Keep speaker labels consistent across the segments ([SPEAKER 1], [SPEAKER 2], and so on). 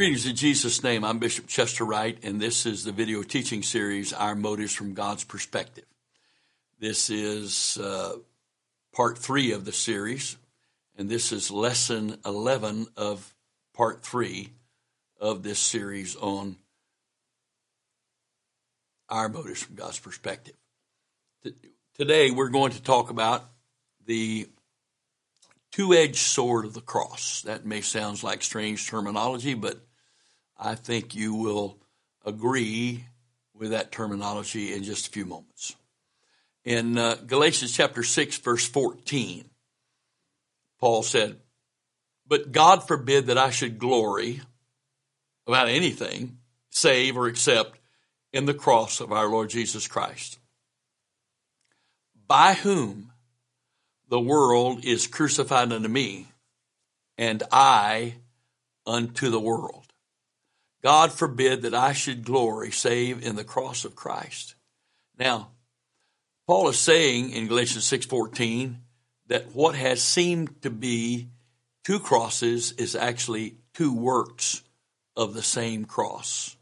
[SPEAKER 1] Greetings in Jesus' name. I'm Bishop Chester Wright, and this is the video teaching series, Our Motives from God's Perspective. This is uh, part three of the series, and this is lesson 11 of part three of this series on our motives from God's perspective. Today, we're going to talk about the two edged sword of the cross. That may sound like strange terminology, but I think you will agree with that terminology in just a few moments. In uh, Galatians chapter 6, verse 14, Paul said, But God forbid that I should glory about anything, save or except in the cross of our Lord Jesus Christ, by whom the world is crucified unto me, and I unto the world. God forbid that I should glory save in the cross of Christ. Now, Paul is saying in Galatians 6:14 that what has seemed to be two crosses is actually two works of the same cross.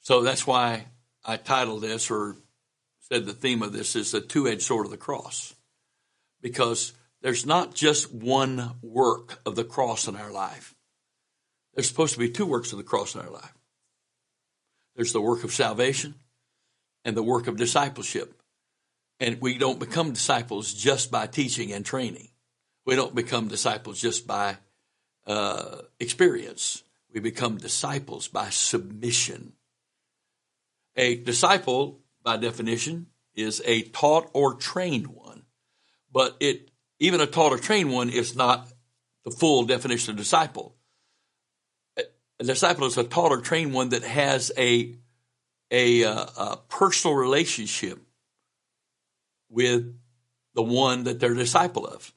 [SPEAKER 1] So that's why I titled this or said the theme of this is the two-edged sword of the cross. Because there's not just one work of the cross in our life. There's supposed to be two works of the cross in our life. There's the work of salvation and the work of discipleship. And we don't become disciples just by teaching and training. We don't become disciples just by uh, experience. We become disciples by submission. A disciple, by definition, is a taught or trained one. But it, even a taught or trained one is not the full definition of disciple a disciple is a or trained one that has a, a, uh, a personal relationship with the one that they're a disciple of.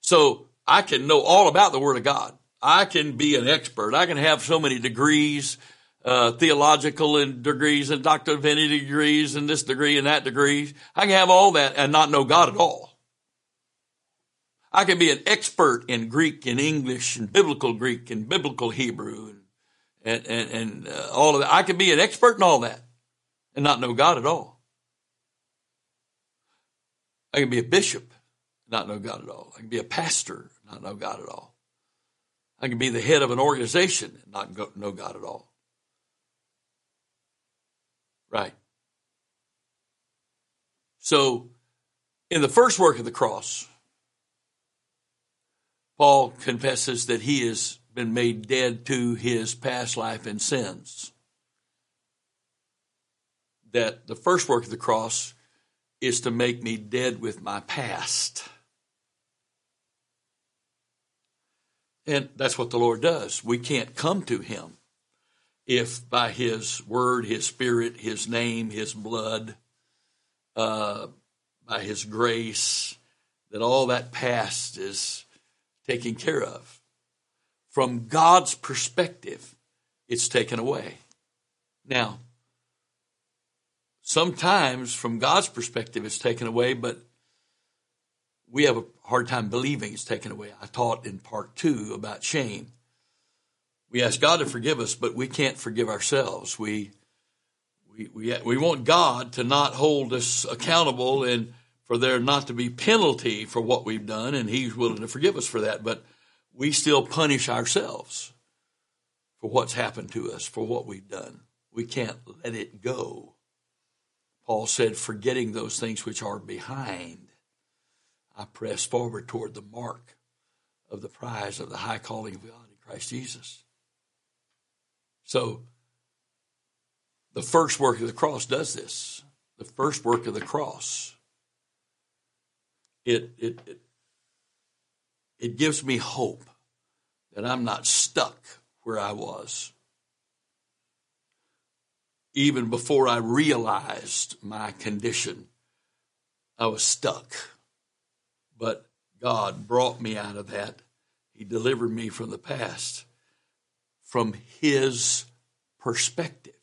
[SPEAKER 1] So I can know all about the Word of God. I can be an expert. I can have so many degrees, uh, theological and degrees and doctor of divinity degrees and this degree and that degree. I can have all that and not know God at all. I can be an expert in Greek and English and biblical Greek and biblical Hebrew and, and, and uh, all of that. I can be an expert in all that and not know God at all. I can be a bishop, not know God at all. I can be a pastor, not know God at all. I can be the head of an organization and not know God at all. Right. So, in the first work of the cross, Paul confesses that he has been made dead to his past life and sins. That the first work of the cross is to make me dead with my past. And that's what the Lord does. We can't come to him if by his word, his spirit, his name, his blood, uh, by his grace, that all that past is taken care of. From God's perspective, it's taken away. Now, sometimes from God's perspective, it's taken away, but we have a hard time believing it's taken away. I taught in part two about shame. We ask God to forgive us, but we can't forgive ourselves. We, we, we, we want God to not hold us accountable and for there not to be penalty for what we've done, and He's willing to forgive us for that. But we still punish ourselves for what's happened to us, for what we've done. We can't let it go. Paul said, forgetting those things which are behind, I press forward toward the mark of the prize of the high calling of God in Christ Jesus. So, the first work of the cross does this. The first work of the cross it, it, it, it gives me hope that I'm not stuck where I was. Even before I realized my condition, I was stuck. But God brought me out of that. He delivered me from the past, from His perspective.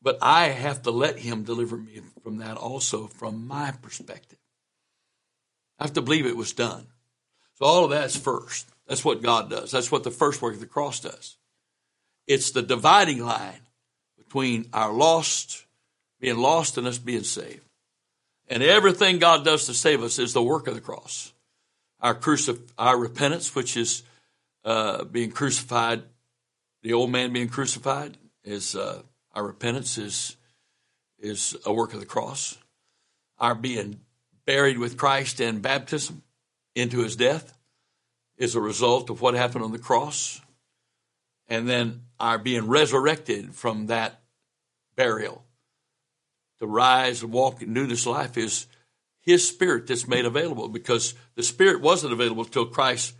[SPEAKER 1] But I have to let Him deliver me from that also from my perspective. I have to believe it was done. So all of that's first. That's what God does. That's what the first work of the cross does. It's the dividing line between our lost, being lost and us being saved. And everything God does to save us is the work of the cross. Our crucif- our repentance, which is uh, being crucified, the old man being crucified, is uh, our repentance is is a work of the cross. Our being buried with Christ in baptism into His death is a result of what happened on the cross, and then our being resurrected from that burial to rise and walk and do this life is his spirit that's made available because the spirit wasn't available until Christ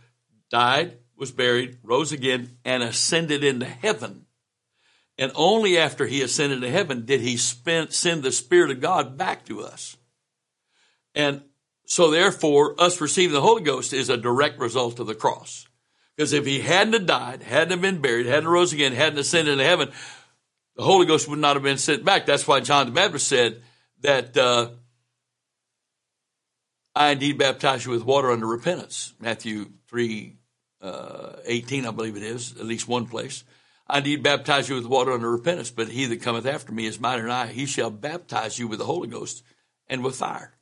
[SPEAKER 1] died, was buried, rose again, and ascended into heaven. And only after he ascended to heaven did he spend, send the Spirit of God back to us. And so therefore, us receiving the Holy Ghost is a direct result of the cross. Because if he hadn't died, hadn't been buried, hadn't rose again, hadn't ascended into heaven, the Holy Ghost would not have been sent back. That's why John the Baptist said that uh, I indeed baptize you with water under repentance. Matthew 3 uh, 18, I believe it is, at least one place. I need baptize you with water under repentance, but he that cometh after me is mightier than I. He shall baptize you with the Holy Ghost and with fire.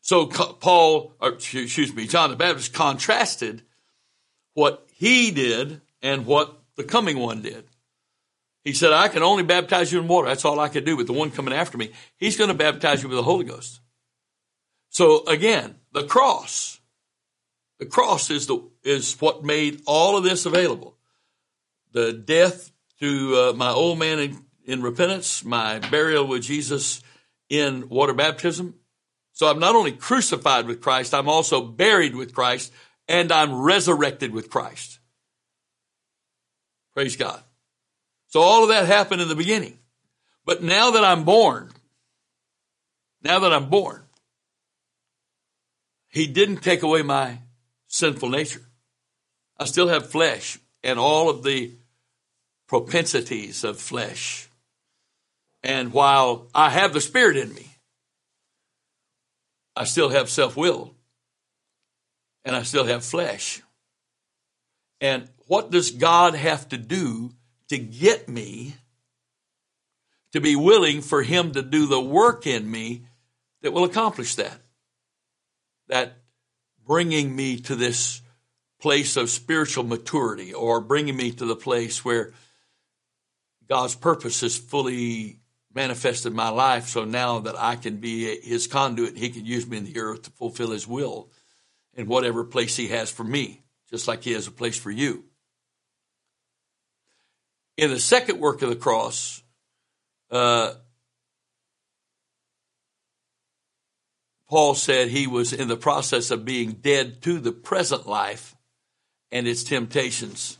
[SPEAKER 1] So Paul, or excuse me, John the Baptist contrasted what he did and what the coming one did. He said, I can only baptize you in water. That's all I can do. But the one coming after me, he's going to baptize you with the Holy Ghost. So again, the cross, the cross is the, is what made all of this available. The death to uh, my old man in, in repentance, my burial with Jesus in water baptism. So I'm not only crucified with Christ, I'm also buried with Christ and I'm resurrected with Christ. Praise God. So all of that happened in the beginning. But now that I'm born, now that I'm born, he didn't take away my sinful nature. I still have flesh and all of the propensities of flesh. And while I have the Spirit in me, I still have self will and I still have flesh. And what does God have to do to get me to be willing for him to do the work in me that will accomplish that. That bringing me to this place of spiritual maturity or bringing me to the place where God's purpose is fully manifested in my life. So now that I can be his conduit, he can use me in the earth to fulfill his will in whatever place he has for me, just like he has a place for you. In the second work of the cross, uh, Paul said he was in the process of being dead to the present life and its temptations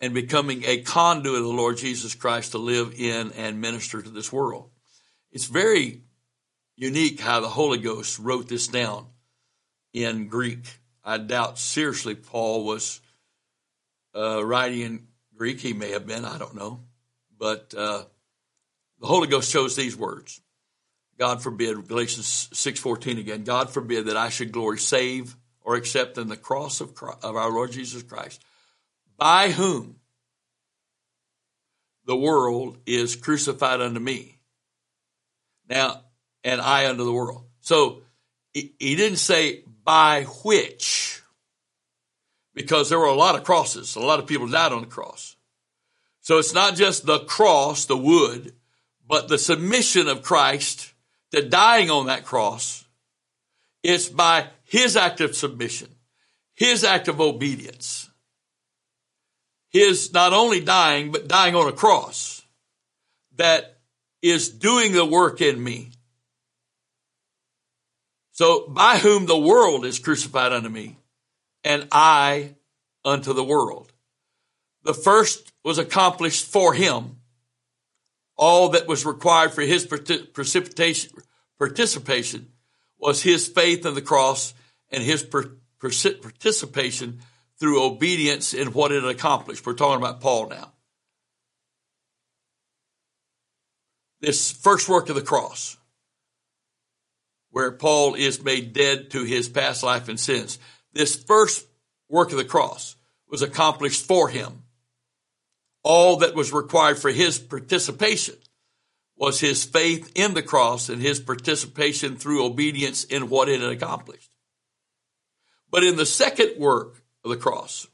[SPEAKER 1] and becoming a conduit of the Lord Jesus Christ to live in and minister to this world. It's very unique how the Holy Ghost wrote this down in Greek. I doubt seriously Paul was uh, writing in Greek. He may have been, I don't know. But uh, the Holy Ghost chose these words. God forbid, Galatians 6.14 again, God forbid that I should glory save or accept in the cross of, Christ, of our Lord Jesus Christ, by whom the world is crucified unto me. Now, and I unto the world. So he, didn't say by which because there were a lot of crosses. A lot of people died on the cross. So it's not just the cross, the wood, but the submission of Christ to dying on that cross. It's by his act of submission, his act of obedience, his not only dying, but dying on a cross that is doing the work in me. So by whom the world is crucified unto me and I unto the world. The first was accomplished for him. All that was required for his participation, participation was his faith in the cross and his participation through obedience in what it accomplished. We're talking about Paul now. This first work of the cross, where Paul is made dead to his past life and sins this first work of the cross was accomplished for him. All that was required for his participation was his faith in the cross and his participation through obedience in what it had accomplished. But in the second work of the cross,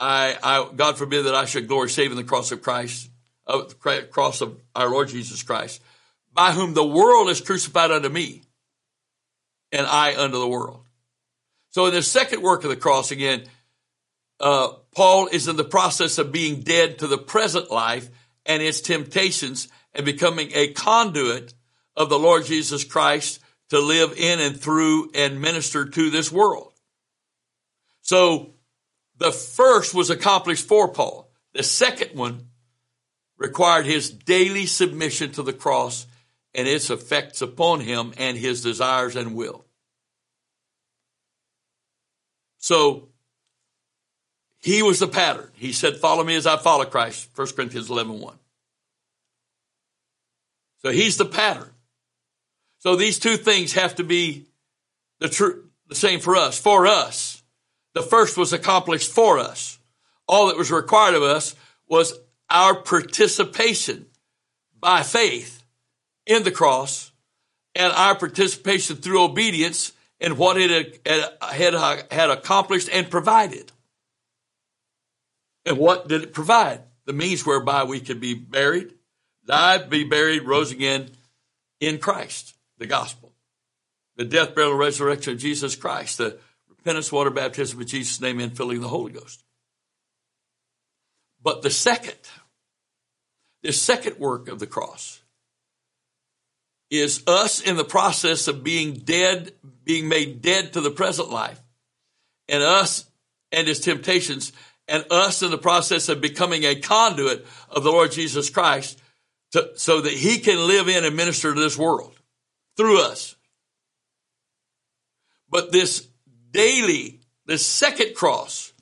[SPEAKER 1] I, I, God forbid that I should glory save in the cross of Christ, of the cross of our Lord Jesus Christ, by whom the world is crucified unto me, and I unto the world. So in the second work of the cross, again, uh, Paul is in the process of being dead to the present life and its temptations and becoming a conduit of the Lord Jesus Christ to live in and through and minister to this world. So the first was accomplished for Paul. The second one required his daily submission to the cross and its effects upon him and his desires and will. So he was the pattern. He said, follow me as I follow Christ. 1 Corinthians 11, 1. So he's the pattern. So these two things have to be the true, the same for us. For us, the first was accomplished for us. All that was required of us was our participation by faith in the cross and our participation through obedience in what it had, had, had accomplished and provided. And what did it provide? The means whereby we could be buried, died, be buried, rose again in Christ the gospel, the death, burial, and resurrection of Jesus Christ, the repentance, water baptism of Jesus' name, and filling the Holy Ghost. But the second, the second work of the cross is us in the process of being dead, being made dead to the present life, and us and his temptations, and us in the process of becoming a conduit of the Lord Jesus Christ to, so that he can live in and minister to this world through us. But this daily, this second cross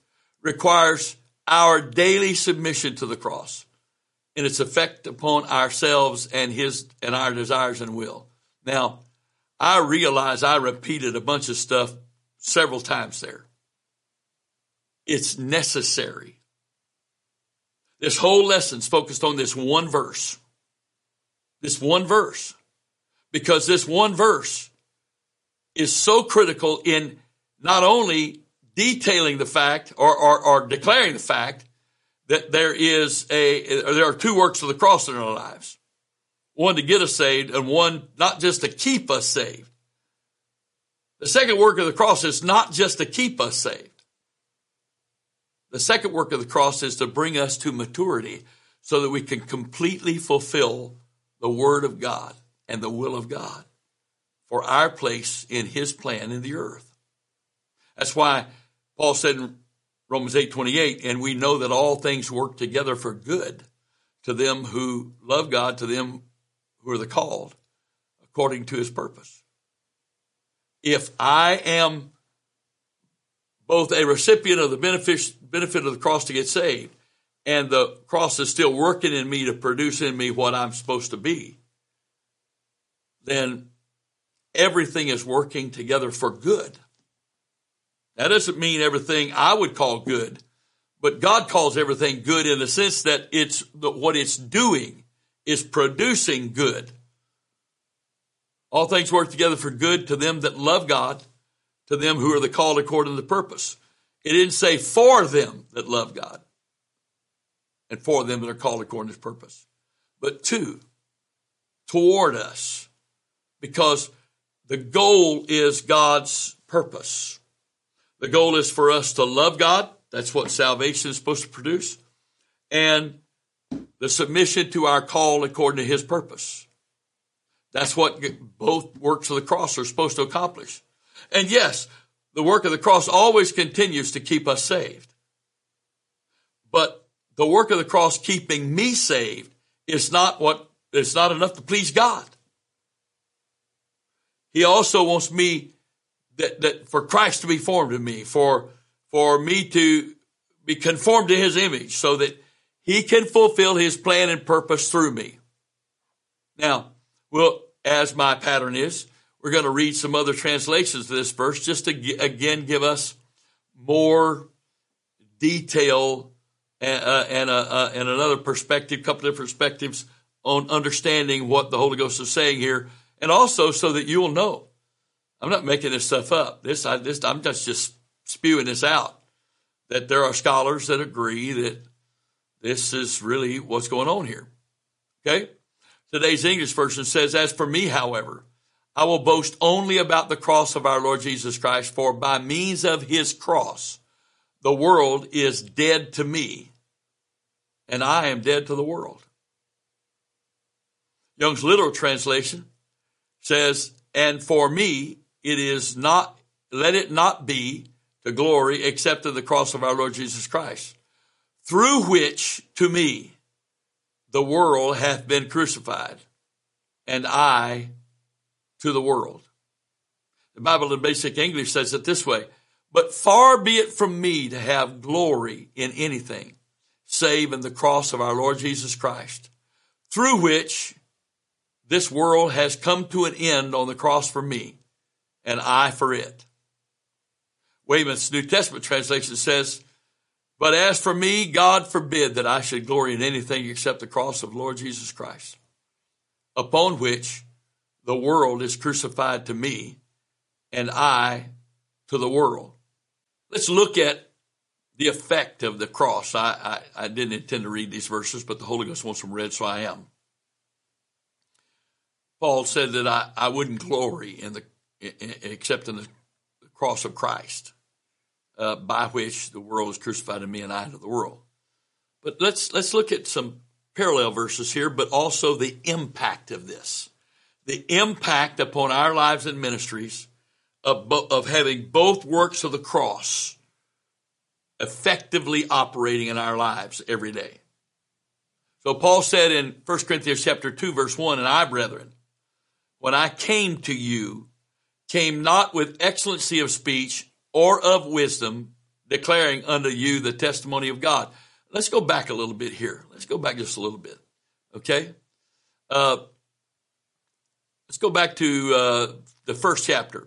[SPEAKER 1] requires our daily submission to the cross and its effect upon ourselves and his and our desires and will. Now, I realize I repeated a bunch of stuff several times there. It's necessary. This whole lesson's focused on this one verse. This one verse because this one verse is so critical in not only detailing the fact or, or, or declaring the fact that there is a, there are two works of the cross in our lives. One to get us saved and one not just to keep us saved. The second work of the cross is not just to keep us saved. The second work of the cross is to bring us to maturity so that we can completely fulfill the word of God and the will of God for our place in his plan in the earth. That's why Paul said in Romans 8 28, and we know that all things work together for good to them who love God, to them who are the called according to his purpose. If I am both a recipient of the benefit, benefit of the cross to get saved, and the cross is still working in me to produce in me what I'm supposed to be, then everything is working together for good. That doesn't mean everything I would call good, but God calls everything good in the sense that it's what it's doing is producing good. All things work together for good to them that love God, to them who are the called according to the purpose. It didn't say for them that love God and for them that are called according to his purpose, but to, toward us because the goal is God's purpose. The goal is for us to love God. That's what salvation is supposed to produce. And the submission to our call according to his purpose. That's what both works of the cross are supposed to accomplish. And yes, the work of the cross always continues to keep us saved. But the work of the cross keeping me saved is not what, it's not enough to please God. He also wants me that, that for Christ to be formed in me, for, for me to be conformed to his image so that he can fulfill his plan and purpose through me. Now, well, as my pattern is, We're going to read some other translations of this verse just to again give us more detail and, uh, and, uh, uh, and another perspective, couple of perspectives on understanding what the Holy Ghost is saying here, and also so that you will know. I'm not making this stuff up. This, I, this, I'm just just spewing this out. That there are scholars that agree that this is really what's going on here. Okay? Today's English version says, As for me, however, I will boast only about the cross of our Lord Jesus Christ, for by means of his cross, the world is dead to me, and I am dead to the world. Young's literal translation says, And for me, it is not, let it not be the glory except of the cross of our Lord Jesus Christ, through which to me the world hath been crucified, and I to the world. The Bible in basic English says it this way, but far be it from me to have glory in anything save in the cross of our Lord Jesus Christ, through which this world has come to an end on the cross for me and I for it. Weymouth's New Testament translation says, But as for me, God forbid that I should glory in anything except the cross of Lord Jesus Christ, upon which the world is crucified to me and I to the world. Let's look at the effect of the cross. I, I, I, didn't intend to read these verses, but the Holy Ghost wants them read, so I am. Paul said that I, I wouldn't glory in the except in the cross of Christ, uh, by which the world is crucified in me and I to the world. But let's let's look at some parallel verses here, but also the impact of this, the impact upon our lives and ministries of, of having both works of the cross effectively operating in our lives every day. So Paul said in 1 Corinthians chapter 2 verse 1, and I, brethren, when I came to you, came not with excellency of speech or of wisdom, declaring unto you the testimony of God. Let's go back a little bit here. Let's go back just a little bit. Okay? Uh, let's go back to uh, the first chapter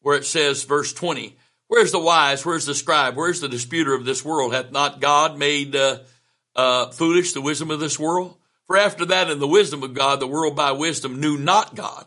[SPEAKER 1] where it says, verse 20, Where's the wise? Where's the scribe? Where's the disputer of this world? Hath not God made uh, uh, foolish the wisdom of this world? For after that, in the wisdom of God, the world by wisdom knew not God.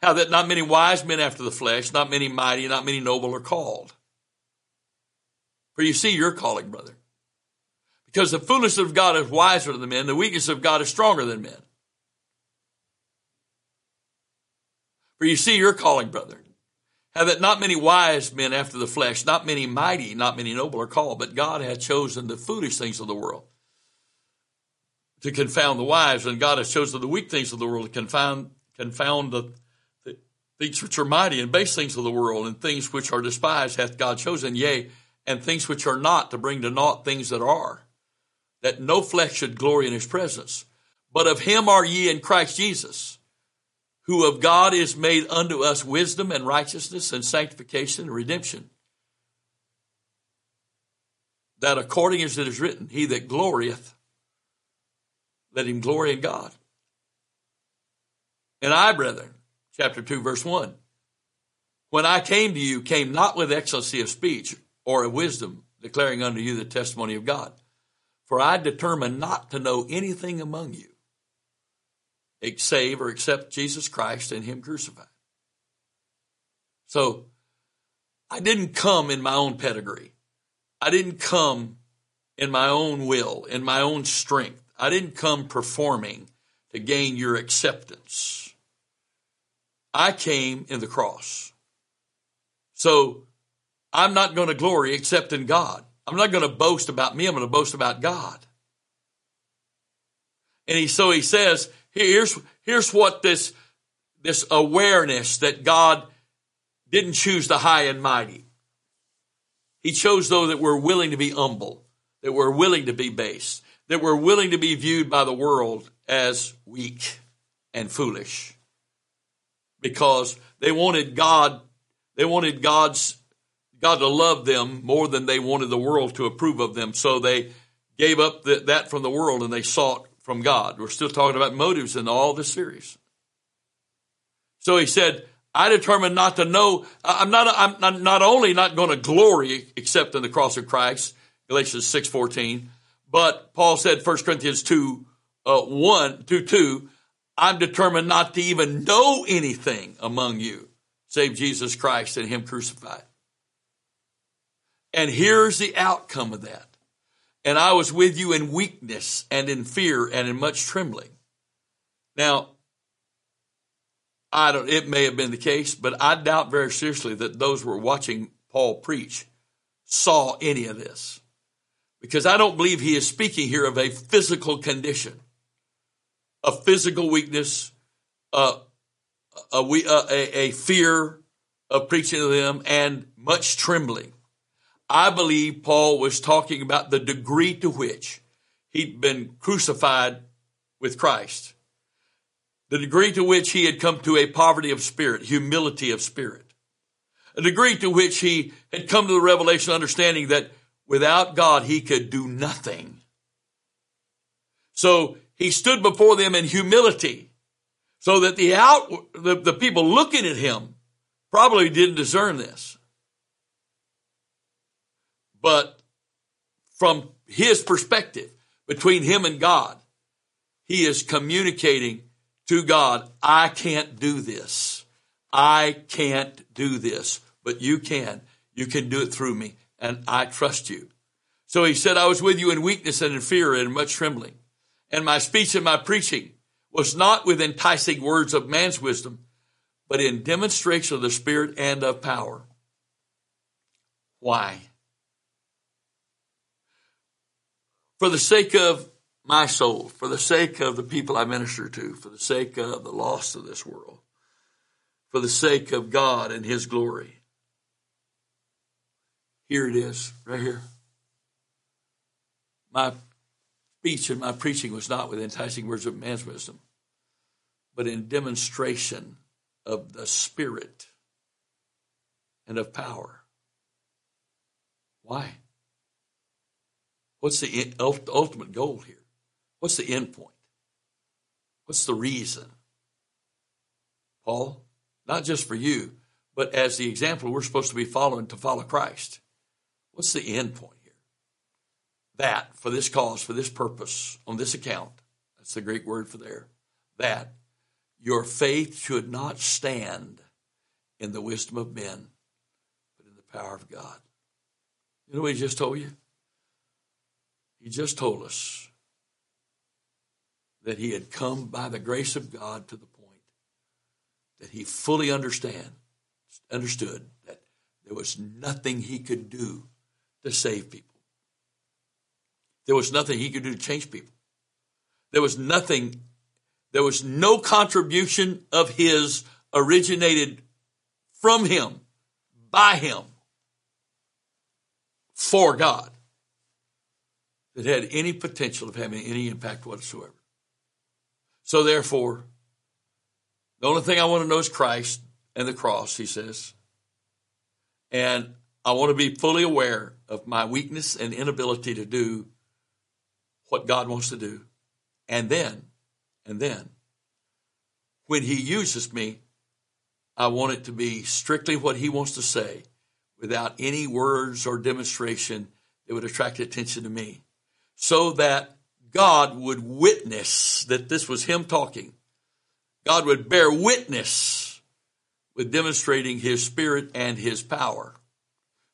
[SPEAKER 1] how that not many wise men after the flesh, not many mighty, not many noble are called. For you see your calling, brother. Because the foolishness of God is wiser than men, the weakness of God is stronger than men. For you see your calling, brother. How that not many wise men after the flesh, not many mighty, not many noble are called, but God hath chosen the foolish things of the world to confound the wise, and God has chosen the weak things of the world to confound, confound the things which are mighty and base things of the world, and things which are despised hath God chosen, yea, and things which are not to bring to naught things that are, that no flesh should glory in his presence. But of him are ye in Christ Jesus, who of God is made unto us wisdom and righteousness and sanctification and redemption. That according as it is written, he that glorieth, let him glory in God. And I, brethren, chapter 2, verse 1. When I came to you, came not with excellency of speech or of wisdom, declaring unto you the testimony of God. For I determined not to know anything among you, save or except Jesus Christ and Him crucified. So, I didn't come in my own pedigree. I didn't come in my own will, in my own strength. I didn't come performing to gain your acceptance. I came in the cross. So I'm not going to glory except in God. I'm not going to boast about me. I'm going to boast about God. And he, so he says, here's, here's what this, this awareness that God didn't choose the high and mighty. He chose those that were willing to be humble, that were willing to be base, that were willing to be viewed by the world as weak and foolish because they wanted God, they wanted God's, God to love them more than they wanted the world to approve of them. So they gave up the, that from the world and they sought from God. We're still talking about motives in all this series. So he said, I determined not to know. I'm not. I'm not, not only not going to glory except in the cross of Christ, Galatians six fourteen, but Paul said, 1 Corinthians 2, uh, 1, 2, 2, I'm determined not to even know anything among you save Jesus Christ and Him crucified. And here's the outcome of that. And I was with you in weakness and in fear and in much trembling. Now, I don't, it may have been the case, but I doubt very seriously that those who were watching Paul preach saw any of this because I don't believe he is speaking here of a physical condition, a physical weakness, uh, a, a, a fear of preaching to them, and much trembling. I believe Paul was talking about the degree to which he'd been crucified with Christ, the degree to which he had come to a poverty of spirit, humility of spirit, a degree to which he had come to the revelation understanding that Without God, he could do nothing. So he stood before them in humility so that the out, the, the people looking at him probably didn't discern this. But from his perspective, between him and God, he is communicating to God, I can't do this. I can't do this, but you can. You can do it through me and I trust you. So he said, I was with you in weakness and in fear and much trembling. And my speech and my preaching was not with enticing words of man's wisdom, but in demonstration of the Spirit and of power. Why? For the sake of my soul, for the sake of the people I minister to, for the sake of the lost of this world, for the sake of God and His glory. Here it is, right here. My speech and my preaching was not with enticing words of man's wisdom, but in demonstration of the Spirit and of power. Why? What's the ultimate goal here? What's the end point? What's the reason? Paul, not just for you, but as the example we're supposed to be following to follow Christ. What's the end point? That, for this cause, for this purpose, on this account, that's the Greek word for there, that your faith should not stand in the wisdom of men, but in the power of God. You know what he just told you? He just told us that he had come by the grace of God to the point that he fully understand, understood that there was nothing he could do to save people. There was nothing he could do to change people. There was nothing, there was no contribution of his originated from him, by him, for God that had any potential of having any impact whatsoever. So therefore, the only thing I want to know is Christ and the cross, he says. And I want to be fully aware of my weakness and inability to do what God wants to do. And then, and then, when He uses me, I want it to be strictly what He wants to say without any words or demonstration that would attract attention to me. So that God would witness that this was Him talking. God would bear witness with demonstrating His Spirit and His power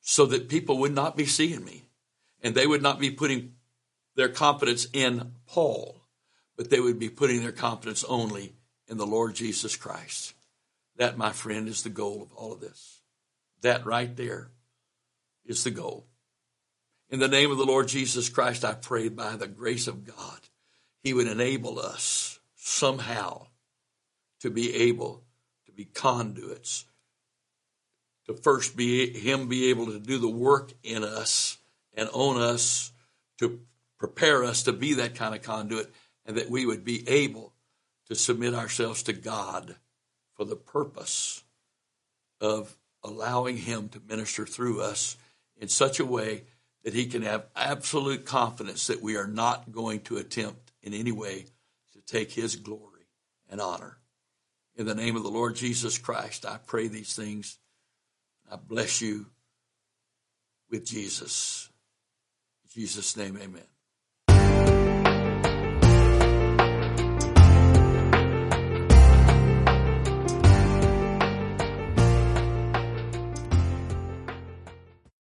[SPEAKER 1] so that people would not be seeing me and they would not be putting their confidence in Paul, but they would be putting their confidence only in the Lord Jesus Christ. That, my friend, is the goal of all of this. That right there is the goal. In the name of the Lord Jesus Christ, I pray by the grace of God, He would enable us somehow to be able to be conduits to first be him be able to do the work in us and on us to prepare us to be that kind of conduit and that we would be able to submit ourselves to God for the purpose of allowing him to minister through us in such a way that he can have absolute confidence that we are not going to attempt in any way to take his glory and honor. In the name of the Lord Jesus Christ, I pray these things. I bless you with Jesus. In Jesus' name, amen.